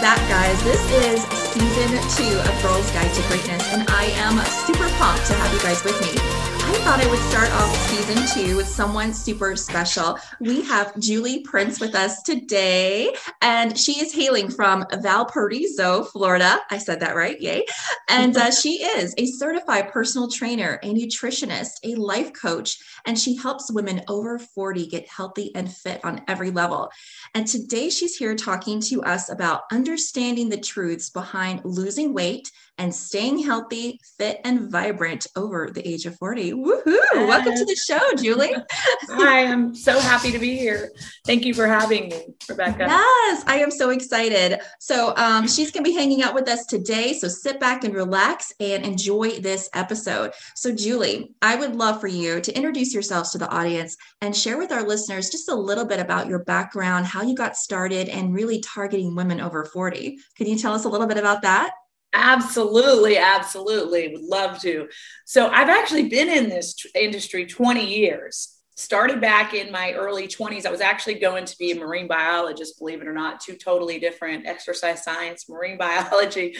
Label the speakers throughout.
Speaker 1: back, guys. This is season two of Girls Guide to Greatness, and I am super pumped to have you guys with me. I thought I would start off season two with someone super special. We have Julie Prince with us today, and she is hailing from Valparaiso, Florida. I said that right, yay. And uh, she is a certified personal trainer, a nutritionist, a life coach, and she helps women over 40 get healthy and fit on every level. And today she's here talking to us about understanding the truths behind losing weight and staying healthy, fit, and vibrant over the age of 40. Woohoo! Yes. Welcome to the show, Julie.
Speaker 2: Hi, I'm so happy to be here. Thank you for having me, Rebecca.
Speaker 1: Yes, I am so excited. So, um, she's going to be hanging out with us today. So, sit back and relax and enjoy this episode. So, Julie, I would love for you to introduce yourselves to the audience and share with our listeners just a little bit about your background, how you got started, and really targeting women over 40. Can you tell us a little bit about that?
Speaker 2: Absolutely, absolutely. Would love to. So, I've actually been in this t- industry 20 years. Started back in my early 20s. I was actually going to be a marine biologist, believe it or not, two totally different exercise science, marine biology.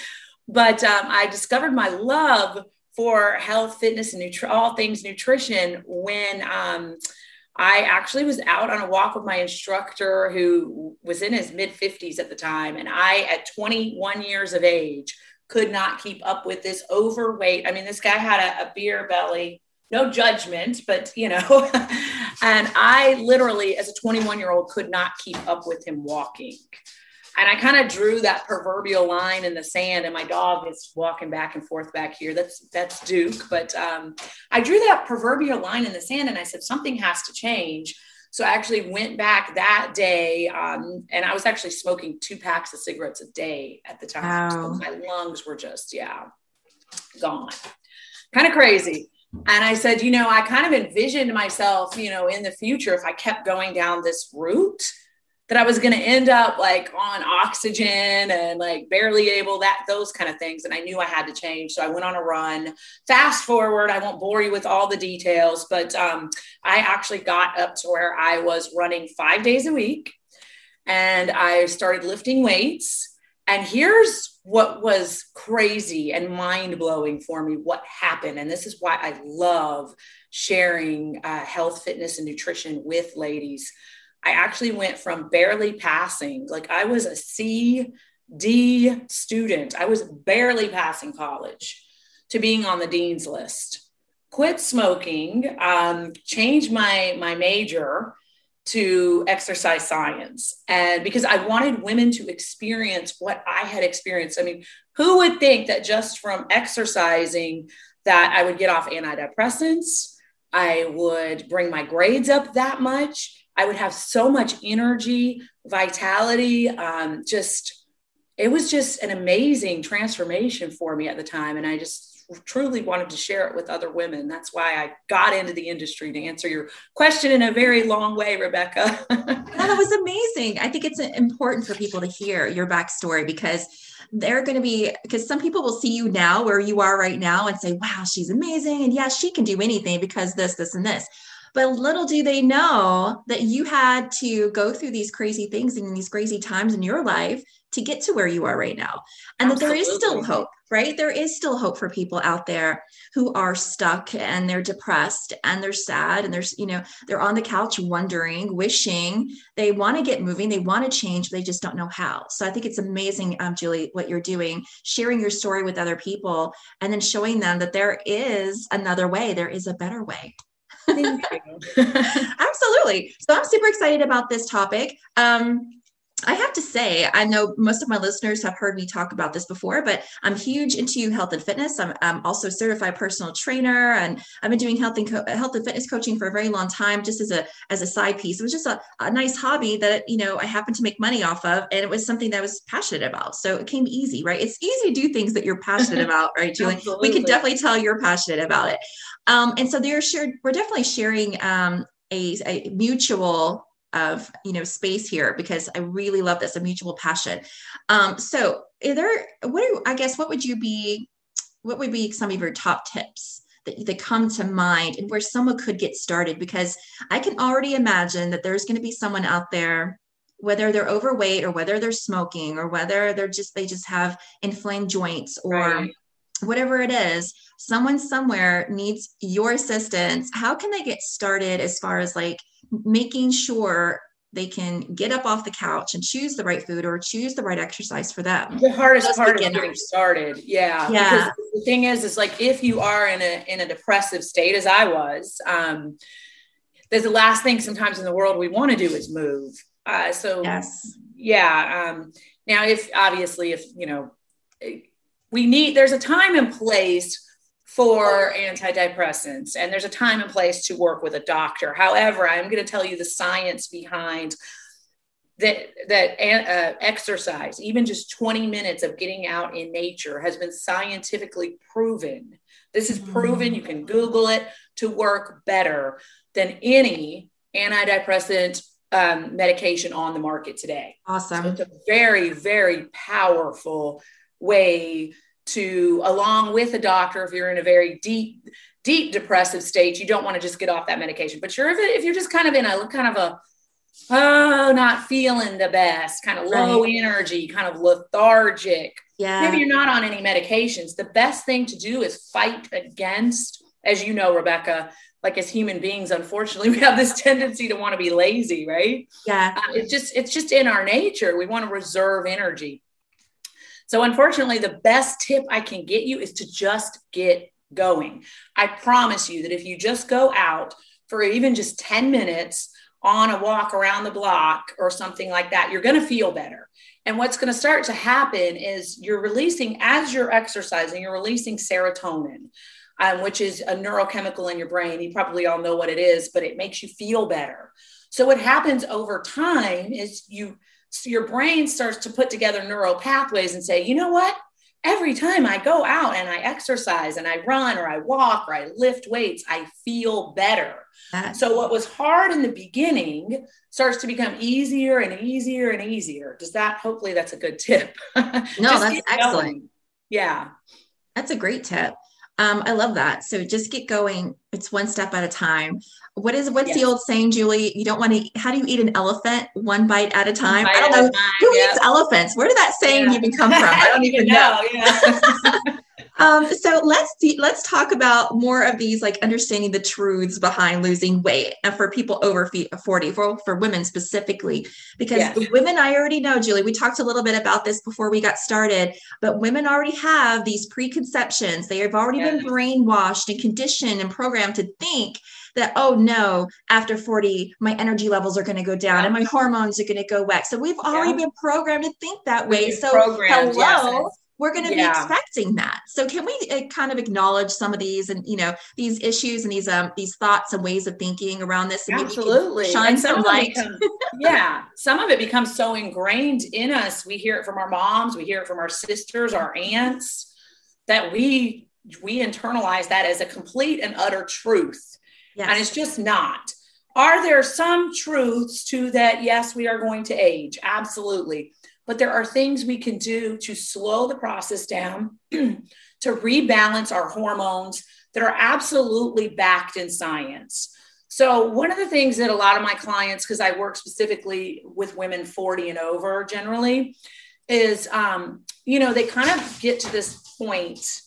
Speaker 2: But um, I discovered my love for health, fitness, and nutri- all things nutrition when um, I actually was out on a walk with my instructor who was in his mid 50s at the time. And I, at 21 years of age, could not keep up with this overweight. I mean, this guy had a, a beer belly, no judgment, but you know, and I literally, as a 21 year old, could not keep up with him walking. And I kind of drew that proverbial line in the sand, and my dog is walking back and forth back here. That's that's Duke, but um, I drew that proverbial line in the sand, and I said something has to change. So I actually went back that day, um, and I was actually smoking two packs of cigarettes a day at the time. Wow. So my lungs were just, yeah, gone. Kind of crazy. And I said, you know, I kind of envisioned myself, you know, in the future if I kept going down this route that I was going to end up like on oxygen and like barely able that those kind of things and I knew I had to change so I went on a run. Fast forward I won't bore you with all the details but um, I actually got up to where I was running 5 days a week and I started lifting weights and here's what was crazy and mind blowing for me what happened and this is why I love sharing uh, health fitness and nutrition with ladies I actually went from barely passing, like I was a C, D student. I was barely passing college to being on the dean's list. Quit smoking, um, changed my my major to exercise science, and because I wanted women to experience what I had experienced. I mean, who would think that just from exercising that I would get off antidepressants, I would bring my grades up that much, I would have so much energy, vitality, um, just it was just an amazing transformation for me at the time. And I just truly wanted to share it with other women. That's why I got into the industry to answer your question in a very long way, Rebecca.
Speaker 1: that was amazing. I think it's important for people to hear your backstory because they're going to be, because some people will see you now where you are right now and say, wow, she's amazing. And yeah, she can do anything because this, this, and this. But little do they know that you had to go through these crazy things and these crazy times in your life to get to where you are right now. And Absolutely. that there is still hope, right? There is still hope for people out there who are stuck and they're depressed and they're sad and there's, you know, they're on the couch wondering, wishing they want to get moving, they want to change, but they just don't know how. So I think it's amazing, um, Julie, what you're doing, sharing your story with other people and then showing them that there is another way, there is a better way. Absolutely. So I'm super excited about this topic. Um, I have to say, I know most of my listeners have heard me talk about this before, but I'm huge into health and fitness. I'm, I'm also a certified personal trainer, and I've been doing health and co- health and fitness coaching for a very long time, just as a as a side piece. It was just a, a nice hobby that you know I happened to make money off of, and it was something that I was passionate about. So it came easy, right? It's easy to do things that you're passionate about, right, Julie? we can definitely tell you're passionate about it. Um, and so they're shared. We're definitely sharing um, a, a mutual of you know space here because I really love this a mutual passion. Um, so, are there what are, I guess what would you be? What would be some of your top tips? That, that come to mind and where someone could get started because I can already imagine that there's going to be someone out there whether they're overweight or whether they're smoking or whether they're just they just have inflamed joints or right. whatever it is someone somewhere needs your assistance how can they get started as far as like making sure they can get up off the couch and choose the right food or choose the right exercise for them.
Speaker 2: The hardest Those part beginners. is getting started. Yeah.
Speaker 1: Yeah. Because
Speaker 2: the thing is, is like if you are in a in a depressive state, as I was, um, there's the last thing sometimes in the world we want to do is move. Uh, so
Speaker 1: yes.
Speaker 2: yeah. Um, now, if obviously, if you know, we need, there's a time and place for antidepressants. And there's a time and place to work with a doctor. However i'm going to tell you the science behind that that uh, exercise even just 20 minutes of getting out in nature has been scientifically proven. This is proven. You can google it to work better than any antidepressant um, medication on the market today.
Speaker 1: Awesome. so
Speaker 2: it's a very very powerful way to along with a doctor if you're in a very deep deep depressive state you don't want to just get off that medication. But you're if you're just kind of in a kind of a oh not feeling the best kind of low right. energy kind of lethargic
Speaker 1: yeah.
Speaker 2: maybe you're not on any medications the best thing to do is fight against as you know rebecca like as human beings unfortunately we have this tendency to want to be lazy right?
Speaker 1: Yeah.
Speaker 2: Uh, it's just it's just in our nature. We want to reserve energy so, unfortunately, the best tip I can get you is to just get going. I promise you that if you just go out for even just 10 minutes on a walk around the block or something like that, you're going to feel better. And what's going to start to happen is you're releasing, as you're exercising, you're releasing serotonin, um, which is a neurochemical in your brain. You probably all know what it is, but it makes you feel better. So, what happens over time is you so your brain starts to put together neural pathways and say, you know what? Every time I go out and I exercise and I run or I walk or I lift weights, I feel better. That's so, what was hard in the beginning starts to become easier and easier and easier. Does that, hopefully, that's a good tip.
Speaker 1: no, that's excellent. Going.
Speaker 2: Yeah.
Speaker 1: That's a great tip. Um, I love that. So just get going. It's one step at a time. What is what's yes. the old saying, Julie? You don't want to. How do you eat an elephant? One bite at a time. I don't know time, who eats elephants. Where did that saying yeah. even come from? I don't even know. know. Yeah. Um, so let's see, let's talk about more of these, like understanding the truths behind losing weight and for people over 40, for, for women specifically, because yes. women, I already know, Julie, we talked a little bit about this before we got started, but women already have these preconceptions. They have already yes. been brainwashed and conditioned and programmed to think that oh no after 40 my energy levels are going to go down yeah. and my hormones are going to go whack so we've already yeah. been programmed to think that way so hello yes we're going to yeah. be expecting that. So can we uh, kind of acknowledge some of these and you know these issues and these um these thoughts and ways of thinking around this?
Speaker 2: And absolutely. Shine and some, light. become, yeah some of it becomes so ingrained in us. We hear it from our moms we hear it from our sisters our aunts that we we internalize that as a complete and utter truth. Yes. and it's just not. Are there some truths to that? Yes we are going to age. Absolutely but there are things we can do to slow the process down, to rebalance our hormones that are absolutely backed in science. So, one of the things that a lot of my clients, because I work specifically with women 40 and over generally, is um, you know, they kind of get to this point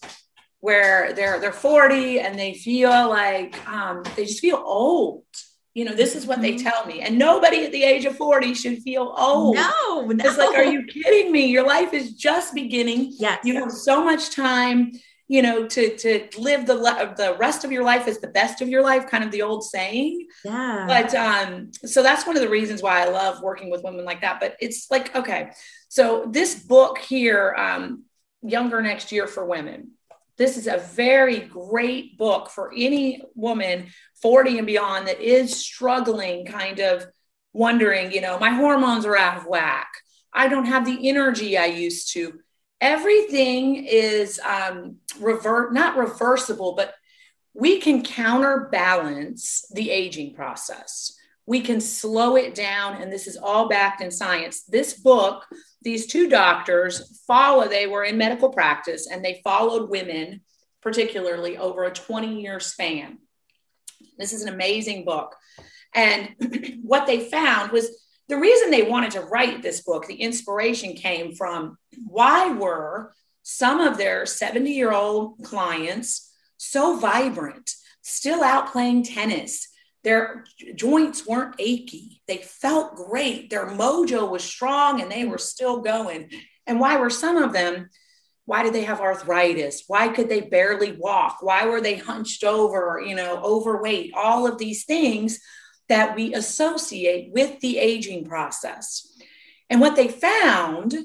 Speaker 2: where they're they're 40 and they feel like um, they just feel old you know, this is what they mm-hmm. tell me. And nobody at the age of 40 should feel old.
Speaker 1: No, no.
Speaker 2: It's like, are you kidding me? Your life is just beginning.
Speaker 1: Yes.
Speaker 2: You have so much time, you know, to, to live the, the rest of your life is the best of your life, kind of the old saying.
Speaker 1: Yeah.
Speaker 2: But um, so that's one of the reasons why I love working with women like that. But it's like, okay, so this book here, um, Younger Next Year for Women, this is a very great book for any woman 40 and beyond that is struggling, kind of wondering, you know, my hormones are out of whack. I don't have the energy I used to. Everything is um, revert, not reversible, but we can counterbalance the aging process. We can slow it down, and this is all backed in science. This book, these two doctors follow, they were in medical practice and they followed women, particularly over a 20 year span. This is an amazing book. And what they found was the reason they wanted to write this book, the inspiration came from why were some of their 70 year old clients so vibrant, still out playing tennis? Their joints weren't achy. They felt great. Their mojo was strong and they were still going. And why were some of them? Why did they have arthritis? Why could they barely walk? Why were they hunched over, you know, overweight? All of these things that we associate with the aging process. And what they found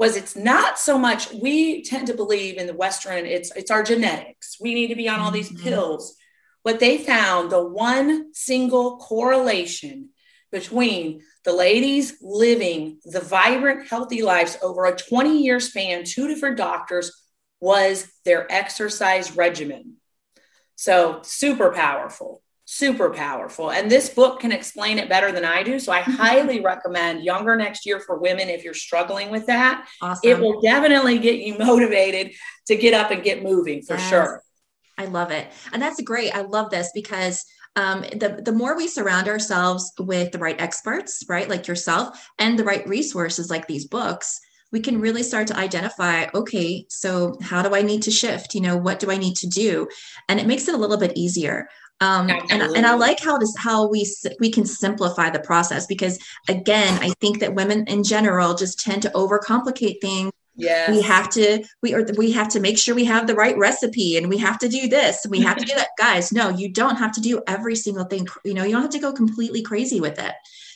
Speaker 2: was it's not so much we tend to believe in the western it's it's our genetics we need to be on all these mm-hmm. pills what they found the one single correlation between the ladies living the vibrant healthy lives over a 20 year span two different doctors was their exercise regimen so super powerful super powerful. And this book can explain it better than I do. So I highly recommend Younger Next Year for Women if you're struggling with that. Awesome. It will definitely get you motivated to get up and get moving for yes. sure.
Speaker 1: I love it. And that's great. I love this because um, the, the more we surround ourselves with the right experts, right, like yourself, and the right resources like these books, we can really start to identify okay so how do i need to shift you know what do i need to do and it makes it a little bit easier um, and, and I like how this how we we can simplify the process because again I think that women in general just tend to overcomplicate things.
Speaker 2: Yeah,
Speaker 1: we have to we are we have to make sure we have the right recipe and we have to do this and we have to do that. Guys, no, you don't have to do every single thing. You know, you don't have to go completely crazy with it.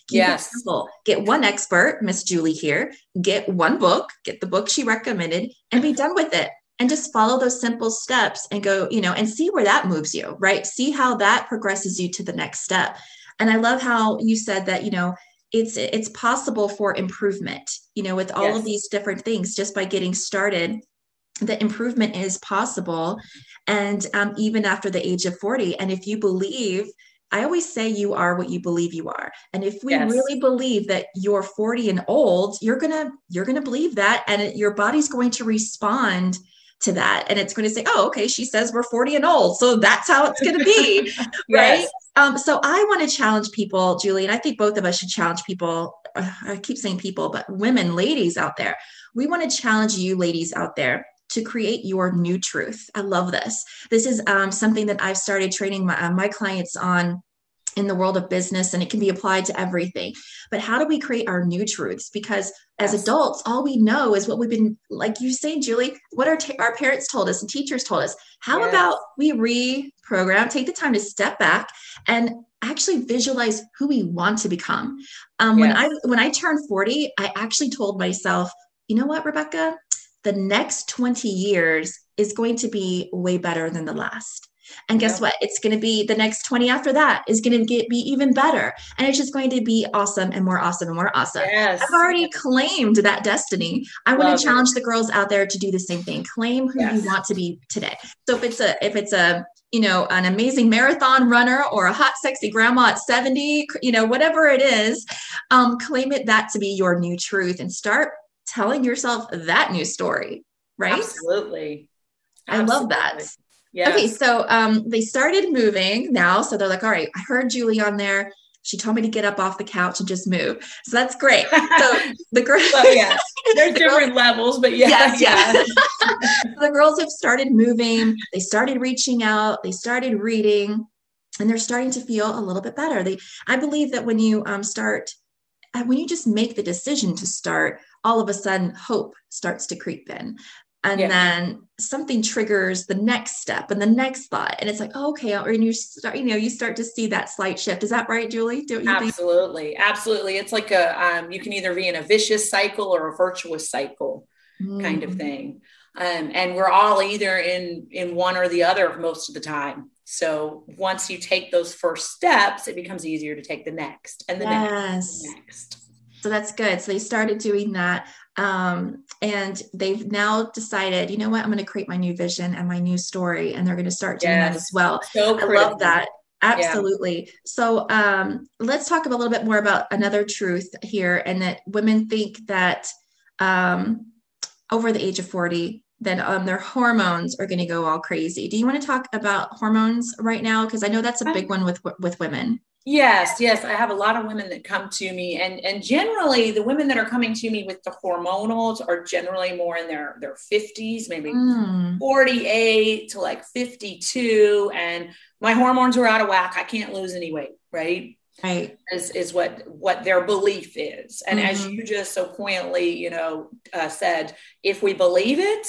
Speaker 2: Keep yes.
Speaker 1: It simple. Get one expert, Miss Julie here. Get one book. Get the book she recommended, and be done with it and just follow those simple steps and go, you know, and see where that moves you, right? See how that progresses you to the next step. And I love how you said that, you know, it's it's possible for improvement, you know, with all yes. of these different things just by getting started the improvement is possible and um, even after the age of 40 and if you believe I always say you are what you believe you are. And if we yes. really believe that you're 40 and old, you're going to you're going to believe that and it, your body's going to respond to that. And it's going to say oh okay she says we're 40 and old so that's how it's going to be right? Yes. um, so i want to challenge people julie and i think both of us should challenge people. Uh, i keep saying people but women ladies out there. We want to challenge you ladies out there to create your new truth. I love this. This is um, something that i've started training my, uh, my clients on in the world of business and it can be applied to everything. But how do we create our new truths? Because as yes. adults, all we know is what we've been, like you say, Julie, what our, t- our parents told us and teachers told us. How yes. about we reprogram, take the time to step back and actually visualize who we want to become. Um, yes. When I when I turned 40, I actually told myself, you know what, Rebecca, the next 20 years is going to be way better than the last. And guess what? It's going to be the next 20 after that is going to get be even better. And it's just going to be awesome and more awesome and more awesome.
Speaker 2: Yes.
Speaker 1: I've already claimed that destiny. I want to challenge it. the girls out there to do the same thing. Claim who yes. you want to be today. So if it's a if it's a you know an amazing marathon runner or a hot sexy grandma at 70 you know whatever it is um, claim it that to be your new truth and start telling yourself that new story right
Speaker 2: absolutely,
Speaker 1: absolutely. i love that yeah. Okay, so um, they started moving now. So they're like, all right, I heard Julie on there. She told me to get up off the couch and just move. So that's great. So the girls,
Speaker 2: well, yes, there's the different girls, levels, but yeah,
Speaker 1: yes, yeah. the girls have started moving. They started reaching out. They started reading, and they're starting to feel a little bit better. They, I believe that when you um, start, uh, when you just make the decision to start, all of a sudden hope starts to creep in and yeah. then something triggers the next step and the next thought and it's like oh, okay or you start you know you start to see that slight shift is that right julie
Speaker 2: don't you absolutely think? absolutely it's like a um, you can either be in a vicious cycle or a virtuous cycle mm. kind of mm. thing um, and we're all either in in one or the other most of the time so once you take those first steps it becomes easier to take the next and the yes. next, the next
Speaker 1: so that's good so they started doing that um, and they've now decided, you know what, I'm going to create my new vision and my new story, and they're going to start doing yes. that as well. So I love that. Absolutely. Yeah. So um, let's talk a little bit more about another truth here, and that women think that um, over the age of 40, then um, their hormones are going to go all crazy. Do you want to talk about hormones right now? Because I know that's a big one with with women.
Speaker 2: Yes, yes. I have a lot of women that come to me and and generally the women that are coming to me with the hormonals are generally more in their their 50s, maybe mm. 48 to like 52 and my hormones are out of whack. I can't lose any weight, right?
Speaker 1: Right.
Speaker 2: Is is what what their belief is. And mm-hmm. as you just so poignantly, you know, uh, said, if we believe it,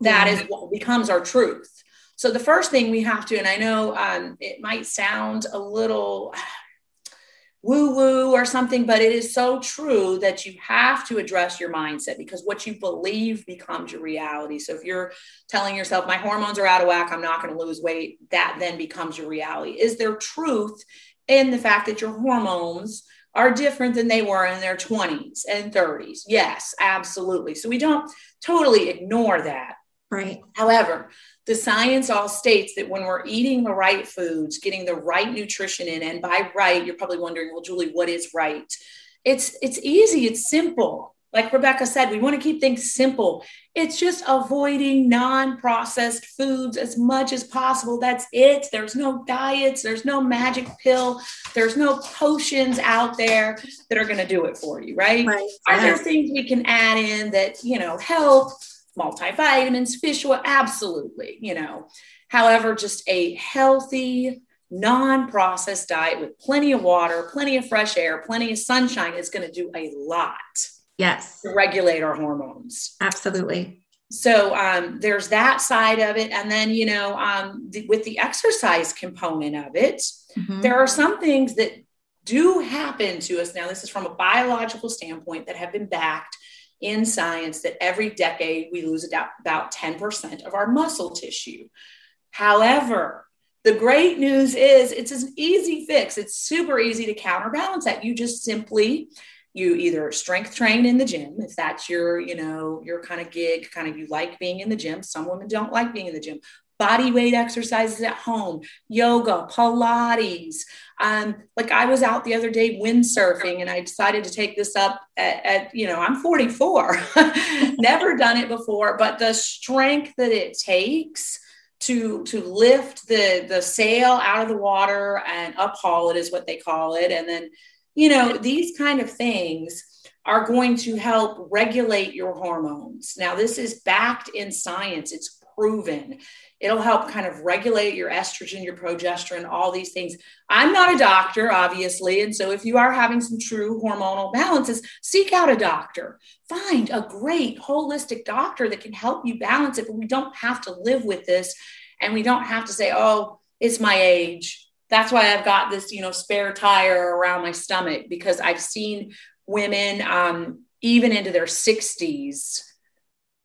Speaker 2: that yeah. is what becomes our truth. So the first thing we have to, and I know um, it might sound a little woo woo or something, but it is so true that you have to address your mindset because what you believe becomes your reality. So if you're telling yourself, my hormones are out of whack, I'm not going to lose weight, that then becomes your reality. Is there truth in the fact that your hormones are different than they were in their 20s and 30s? Yes, absolutely. So we don't totally ignore that.
Speaker 1: Right.
Speaker 2: However, the science all states that when we're eating the right foods, getting the right nutrition in, and by right, you're probably wondering, well, Julie, what is right? It's it's easy, it's simple. Like Rebecca said, we want to keep things simple. It's just avoiding non-processed foods as much as possible. That's it. There's no diets, there's no magic pill, there's no potions out there that are going to do it for you, right? right. Are there things we can add in that, you know, help multivitamins, fish oil, absolutely, you know. However, just a healthy, non processed diet with plenty of water, plenty of fresh air, plenty of sunshine is going to do a lot.
Speaker 1: Yes.
Speaker 2: To regulate our hormones.
Speaker 1: Absolutely.
Speaker 2: So um, there's that side of it. And then, you know, um, the, with the exercise component of it, mm-hmm. there are some things that do happen to us. Now, this is from a biological standpoint that have been backed in science that every decade we lose about 10% of our muscle tissue. However, the great news is it's an easy fix. It's super easy to counterbalance that. You just simply you either strength train in the gym if that's your you know your kind of gig kind of you like being in the gym some women don't like being in the gym body weight exercises at home, yoga, Pilates. Um, like I was out the other day windsurfing and I decided to take this up at, at you know, I'm 44, never done it before, but the strength that it takes to to lift the the sail out of the water and uphaul it is what they call it. And then you know these kind of things are going to help regulate your hormones. Now this is backed in science. It's proven It'll help kind of regulate your estrogen, your progesterone, all these things. I'm not a doctor, obviously. And so if you are having some true hormonal balances, seek out a doctor. Find a great holistic doctor that can help you balance it. But we don't have to live with this. And we don't have to say, oh, it's my age. That's why I've got this, you know, spare tire around my stomach because I've seen women um, even into their 60s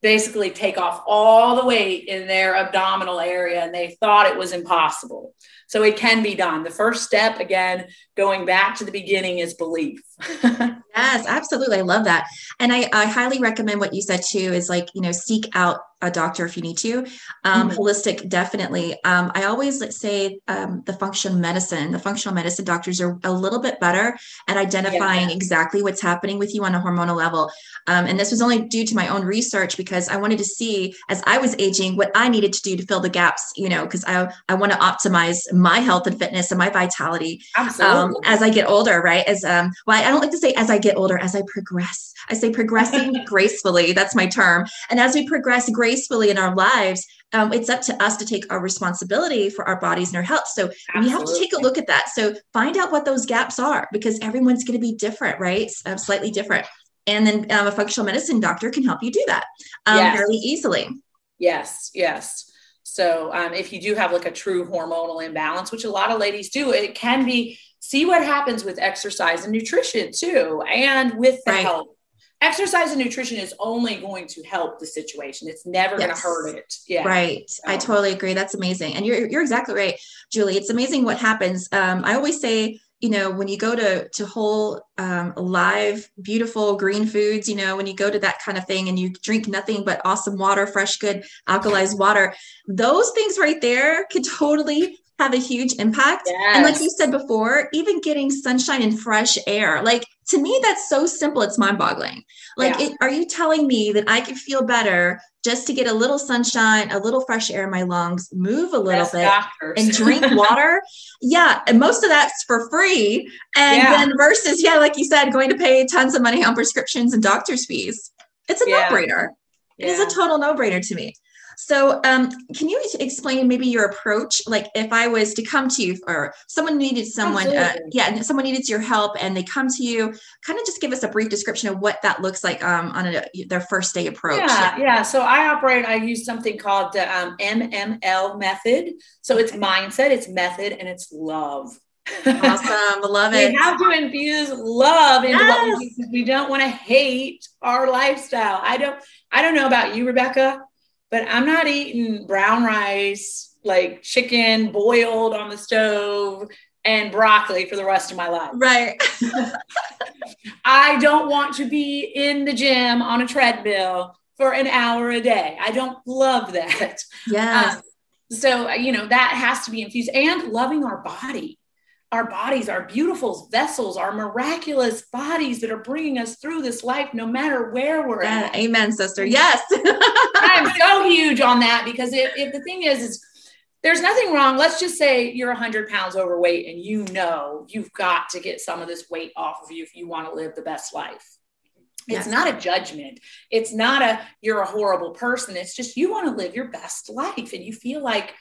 Speaker 2: basically take off all the weight in their abdominal area and they thought it was impossible. So it can be done. The first step, again, going back to the beginning, is belief.
Speaker 1: yes, absolutely. I love that. And I, I highly recommend what you said too is like, you know, seek out a doctor if you need to. Um, mm-hmm. Holistic, definitely. Um, I always say um, the functional medicine, the functional medicine doctors are a little bit better at identifying yeah. exactly what's happening with you on a hormonal level. Um, and this was only due to my own research because I wanted to see as I was aging what I needed to do to fill the gaps, you know, because I, I want to optimize my health and fitness and my vitality um, as I get older, right? As um, well, I don't like to say as I get older, as I progress. I say progressing gracefully. That's my term. And as we progress gracefully in our lives, um, it's up to us to take our responsibility for our bodies and our health. So Absolutely. we have to take a look at that. So find out what those gaps are because everyone's going to be different, right? Um, slightly different. And then um, a functional medicine doctor can help you do that um, yes. fairly easily.
Speaker 2: Yes, yes. So um, if you do have like a true hormonal imbalance, which a lot of ladies do, it can be see what happens with exercise and nutrition too, and with the right. help. Exercise and nutrition is only going to help the situation. It's never yes. going to hurt it.
Speaker 1: Yeah. Right. I totally agree. That's amazing. And you're, you're exactly right, Julie. It's amazing what happens. Um, I always say, you know when you go to to whole um, live beautiful green foods you know when you go to that kind of thing and you drink nothing but awesome water fresh good alkalized water those things right there could totally have a huge impact yes. and like you said before even getting sunshine and fresh air like to me that's so simple it's mind boggling like yeah. it, are you telling me that i can feel better just to get a little sunshine, a little fresh air in my lungs, move a little bit,
Speaker 2: doctors.
Speaker 1: and drink water. yeah, and most of that's for free. And
Speaker 2: Yeah.
Speaker 1: then versus, yeah, like you said, going to pay tons of money on prescriptions and doctor's fees. It's a
Speaker 2: Yeah.
Speaker 1: no-brainer. It is a total no-brainer to me. So, um, can you explain maybe your approach? Like, if I was to come to you, or someone needed someone, uh, yeah, and someone needed your help, and they come to you, kind of just give us a brief description of what that looks like um, on a, their first day approach.
Speaker 2: Yeah, yeah. So I operate, I use something called the um, MML method. So it's mindset, it's method, and it's love.
Speaker 1: Awesome, love
Speaker 2: we have to infuse love into what we do because we don't want to hate our lifestyle. I don't I don't know about you, Rebecca, but I'm not eating brown rice, like chicken boiled on the stove and broccoli for the rest of my life.
Speaker 1: Right.
Speaker 2: I don't want to be in the gym on a treadmill for an hour a day. I don't love that.
Speaker 1: Yeah.
Speaker 2: Um, so, you know, that has to be infused and loving our body. Our bodies, our beautiful vessels, our miraculous bodies that are bringing us through this life, no matter where we're
Speaker 1: Yeah,
Speaker 2: at.
Speaker 1: amen, sister. Mm-hmm. Yes.
Speaker 2: I'm so huge on that because if, if the thing is, is there's nothing wrong. Let's just say you're 100 pounds overweight and you know you've got to get some of this weight off of you if you want to live the best life. It's
Speaker 1: Yes.
Speaker 2: not a judgment. It's not a you're a horrible person. It's just you want to live your best life and you feel like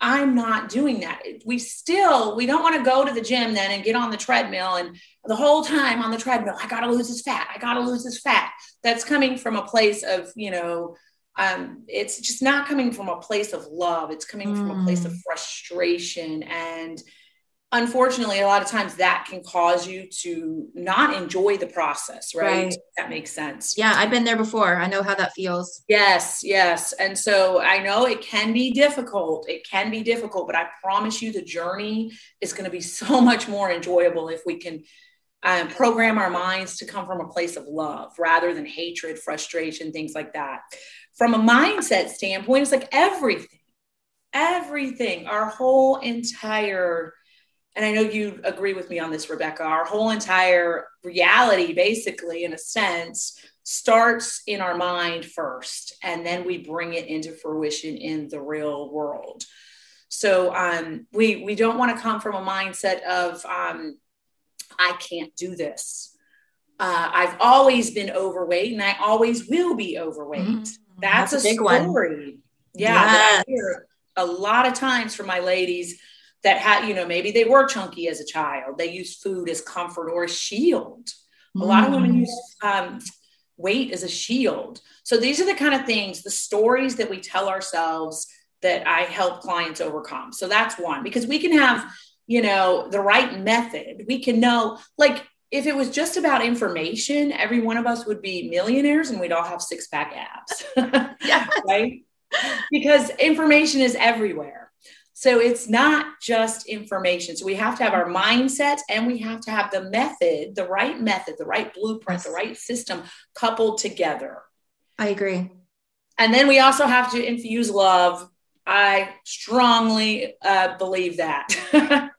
Speaker 2: I'm not doing that. We still we don't want to go to the gym then and get on the treadmill and the whole time on the treadmill I got to lose this fat. I got to lose this fat. That's coming from a place of, you know, um, it's just not coming from a place of love. It's coming from a place of frustration. And unfortunately, a lot of times that can cause you to not enjoy the process, right?
Speaker 1: Right.
Speaker 2: That makes sense.
Speaker 1: yeah, I've been there before. I know how that feels.
Speaker 2: Yes, yes. And so I know it can be difficult. It can be difficult, but I promise you the journey is going to be so much more enjoyable if we can um, program our minds to come from a place of love rather than hatred, frustration, things like that. From a mindset standpoint, it's like everything, everything, our whole entire, and I know you agree with me on this, Rebecca, our whole entire reality, basically, in a sense, starts in our mind first, and then we bring it into fruition in the real world. So um, we we don't want to come from a mindset of um, I can't do this. Uh, I've always been overweight, and I always will be overweight.
Speaker 1: Mm,
Speaker 2: That's,
Speaker 1: that's
Speaker 2: a,
Speaker 1: big one.
Speaker 2: story. Yeah, that I hear a lot of times from my ladies that had, you know, maybe they were chunky as a child. They used food as comfort or a shield. A lot of women
Speaker 1: Mm.
Speaker 2: use um, weight as a shield. So these are the kind of things, the stories that we tell ourselves that I help clients overcome. So that's one because we can have, you know, the right method. We can know, like, if it was just about information, every one of us would be millionaires and we'd all have six pack abs.
Speaker 1: Yeah.
Speaker 2: right? Because information is everywhere. So it's not just information. So we have to have our mindset and we have to have the method, the right method, the right blueprint, the right system coupled together.
Speaker 1: I agree.
Speaker 2: And then we also have to infuse love. I strongly uh, believe that.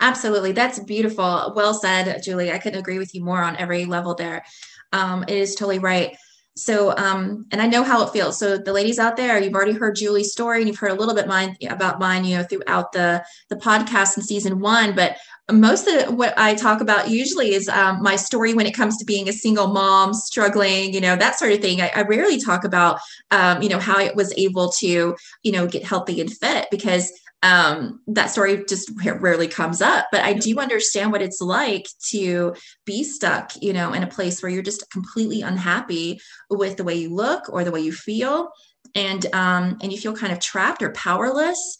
Speaker 1: Absolutely. That's beautiful. Well said, Julie. I couldn't agree with you more on every level there. Um, it is totally right. So, um, and I know how it feels. So the ladies out there, you've already heard Julie's story and you've heard a little bit mine about mine, you know, throughout the, the podcast in season one, but most of what I talk about usually is um, my story when it comes to being a single mom, struggling, you know, that sort of thing. I, I rarely talk about, um, you know, how I was able to, you know, get healthy and fit because um, that story just rarely comes up. But I do understand what it's like to be stuck, you know, in a place where you're just completely unhappy with the way you look or the way you feel, and um, and you feel kind of trapped or powerless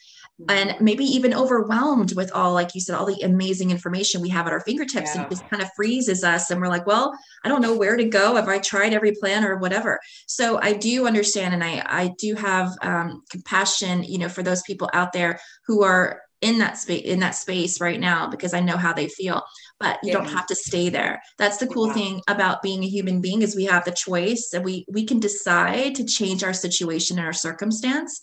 Speaker 1: and maybe even overwhelmed with all like you said all the amazing information we have at our fingertips and
Speaker 2: Yeah.
Speaker 1: it just kind of freezes us and we're like well i don't know where to go have i tried every plan or whatever so i do understand and i i do have um, compassion you know for those people out there who are in that space in that space right now because i know how they feel but you don't have to stay there that's the cool
Speaker 2: Yeah.
Speaker 1: thing about being a human being is we have the choice and we we can decide to change our situation and our circumstance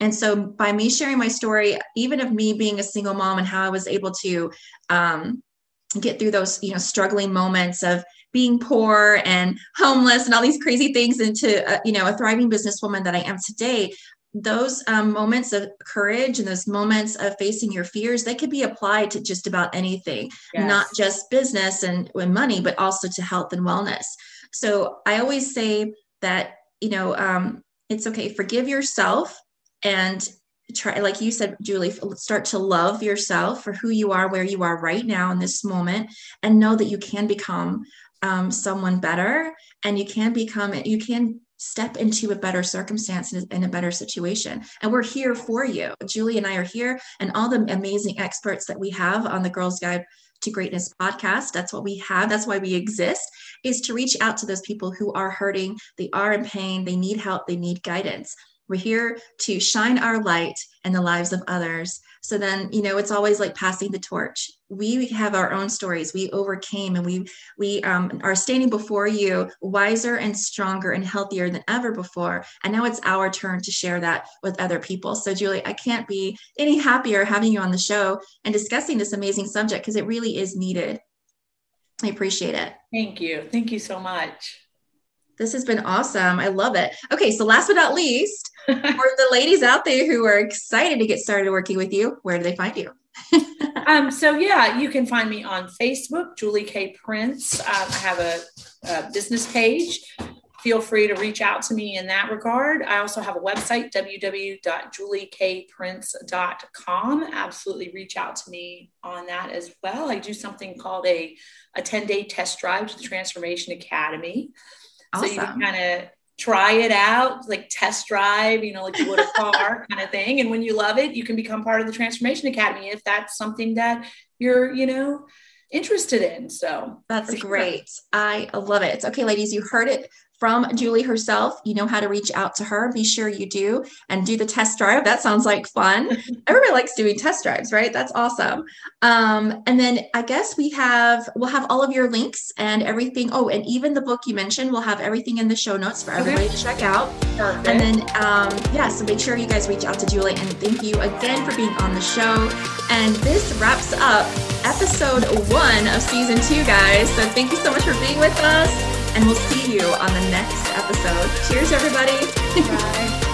Speaker 1: and so by me sharing my story, even of me being a single mom and how I was able to um, get through those, you know, struggling moments of being poor and homeless and all these crazy things into a, you know a thriving businesswoman that I am today those um, moments of courage and those moments of facing your fears they could be applied to just about anything yes. not just business and, and money but also to health and wellness so i always say that you know um, it's okay forgive yourself and try like you said julie start to love yourself for who you are where you are right now in this moment and know that you can become um, someone better and you can become you can step into a better circumstance in a better situation. And we're here for you. Julie and I are here, and all the amazing experts that we have on the Girls Guide to Greatness podcast. That's what we have. That's why we exist, is to reach out to those people who are hurting, they are in pain, they need help, they need guidance. We're here to shine our light in the lives of others. So then, you know, it's always like passing the torch. We have our own stories. We overcame, and we we um, are standing before you, wiser and stronger and healthier than ever before. And now it's our turn to share that with other people. So, Julie, I can't be any happier having you on the show and discussing this amazing subject because it really is needed. I appreciate it.
Speaker 2: Thank you. Thank you so much.
Speaker 1: This has been awesome. I love it. Okay, so last but not least, for the ladies out there who are excited to get started working with you, where do they find you?
Speaker 2: um, so yeah, you can find me on Facebook, Julie K Prince. Um, I have a, a, business page. Feel free to reach out to me in that regard. I also have a website, www.juliekprince.com. Absolutely reach out to me on that as well. I do something called a, a 10 day test drive to the Transformation Academy. Awesome. So you can kind of try it out, like test drive, you know, like you would a car kind of thing. And when you love it, you can become part of the Transformation Academy if that's something that you're, you know, interested in. So
Speaker 1: that's great. Sure. I love it. It's okay, ladies. You heard it from Julie herself. You know how to reach out to her. Be sure you do and do the test drive. That sounds like fun. Everybody likes doing test drives, right? That's awesome. Um, and then I guess we have we'll have all of your links and everything. Oh, and even the book you mentioned, we'll have everything in the show notes for everybody okay. to check out. Perfect. And then um, yeah, so make sure you guys reach out to Julie and thank you again for being on the show. And this wraps up episode one of season two, guys. So thank you so much for being with us and we'll see you on the next episode. Cheers, everybody. Bye.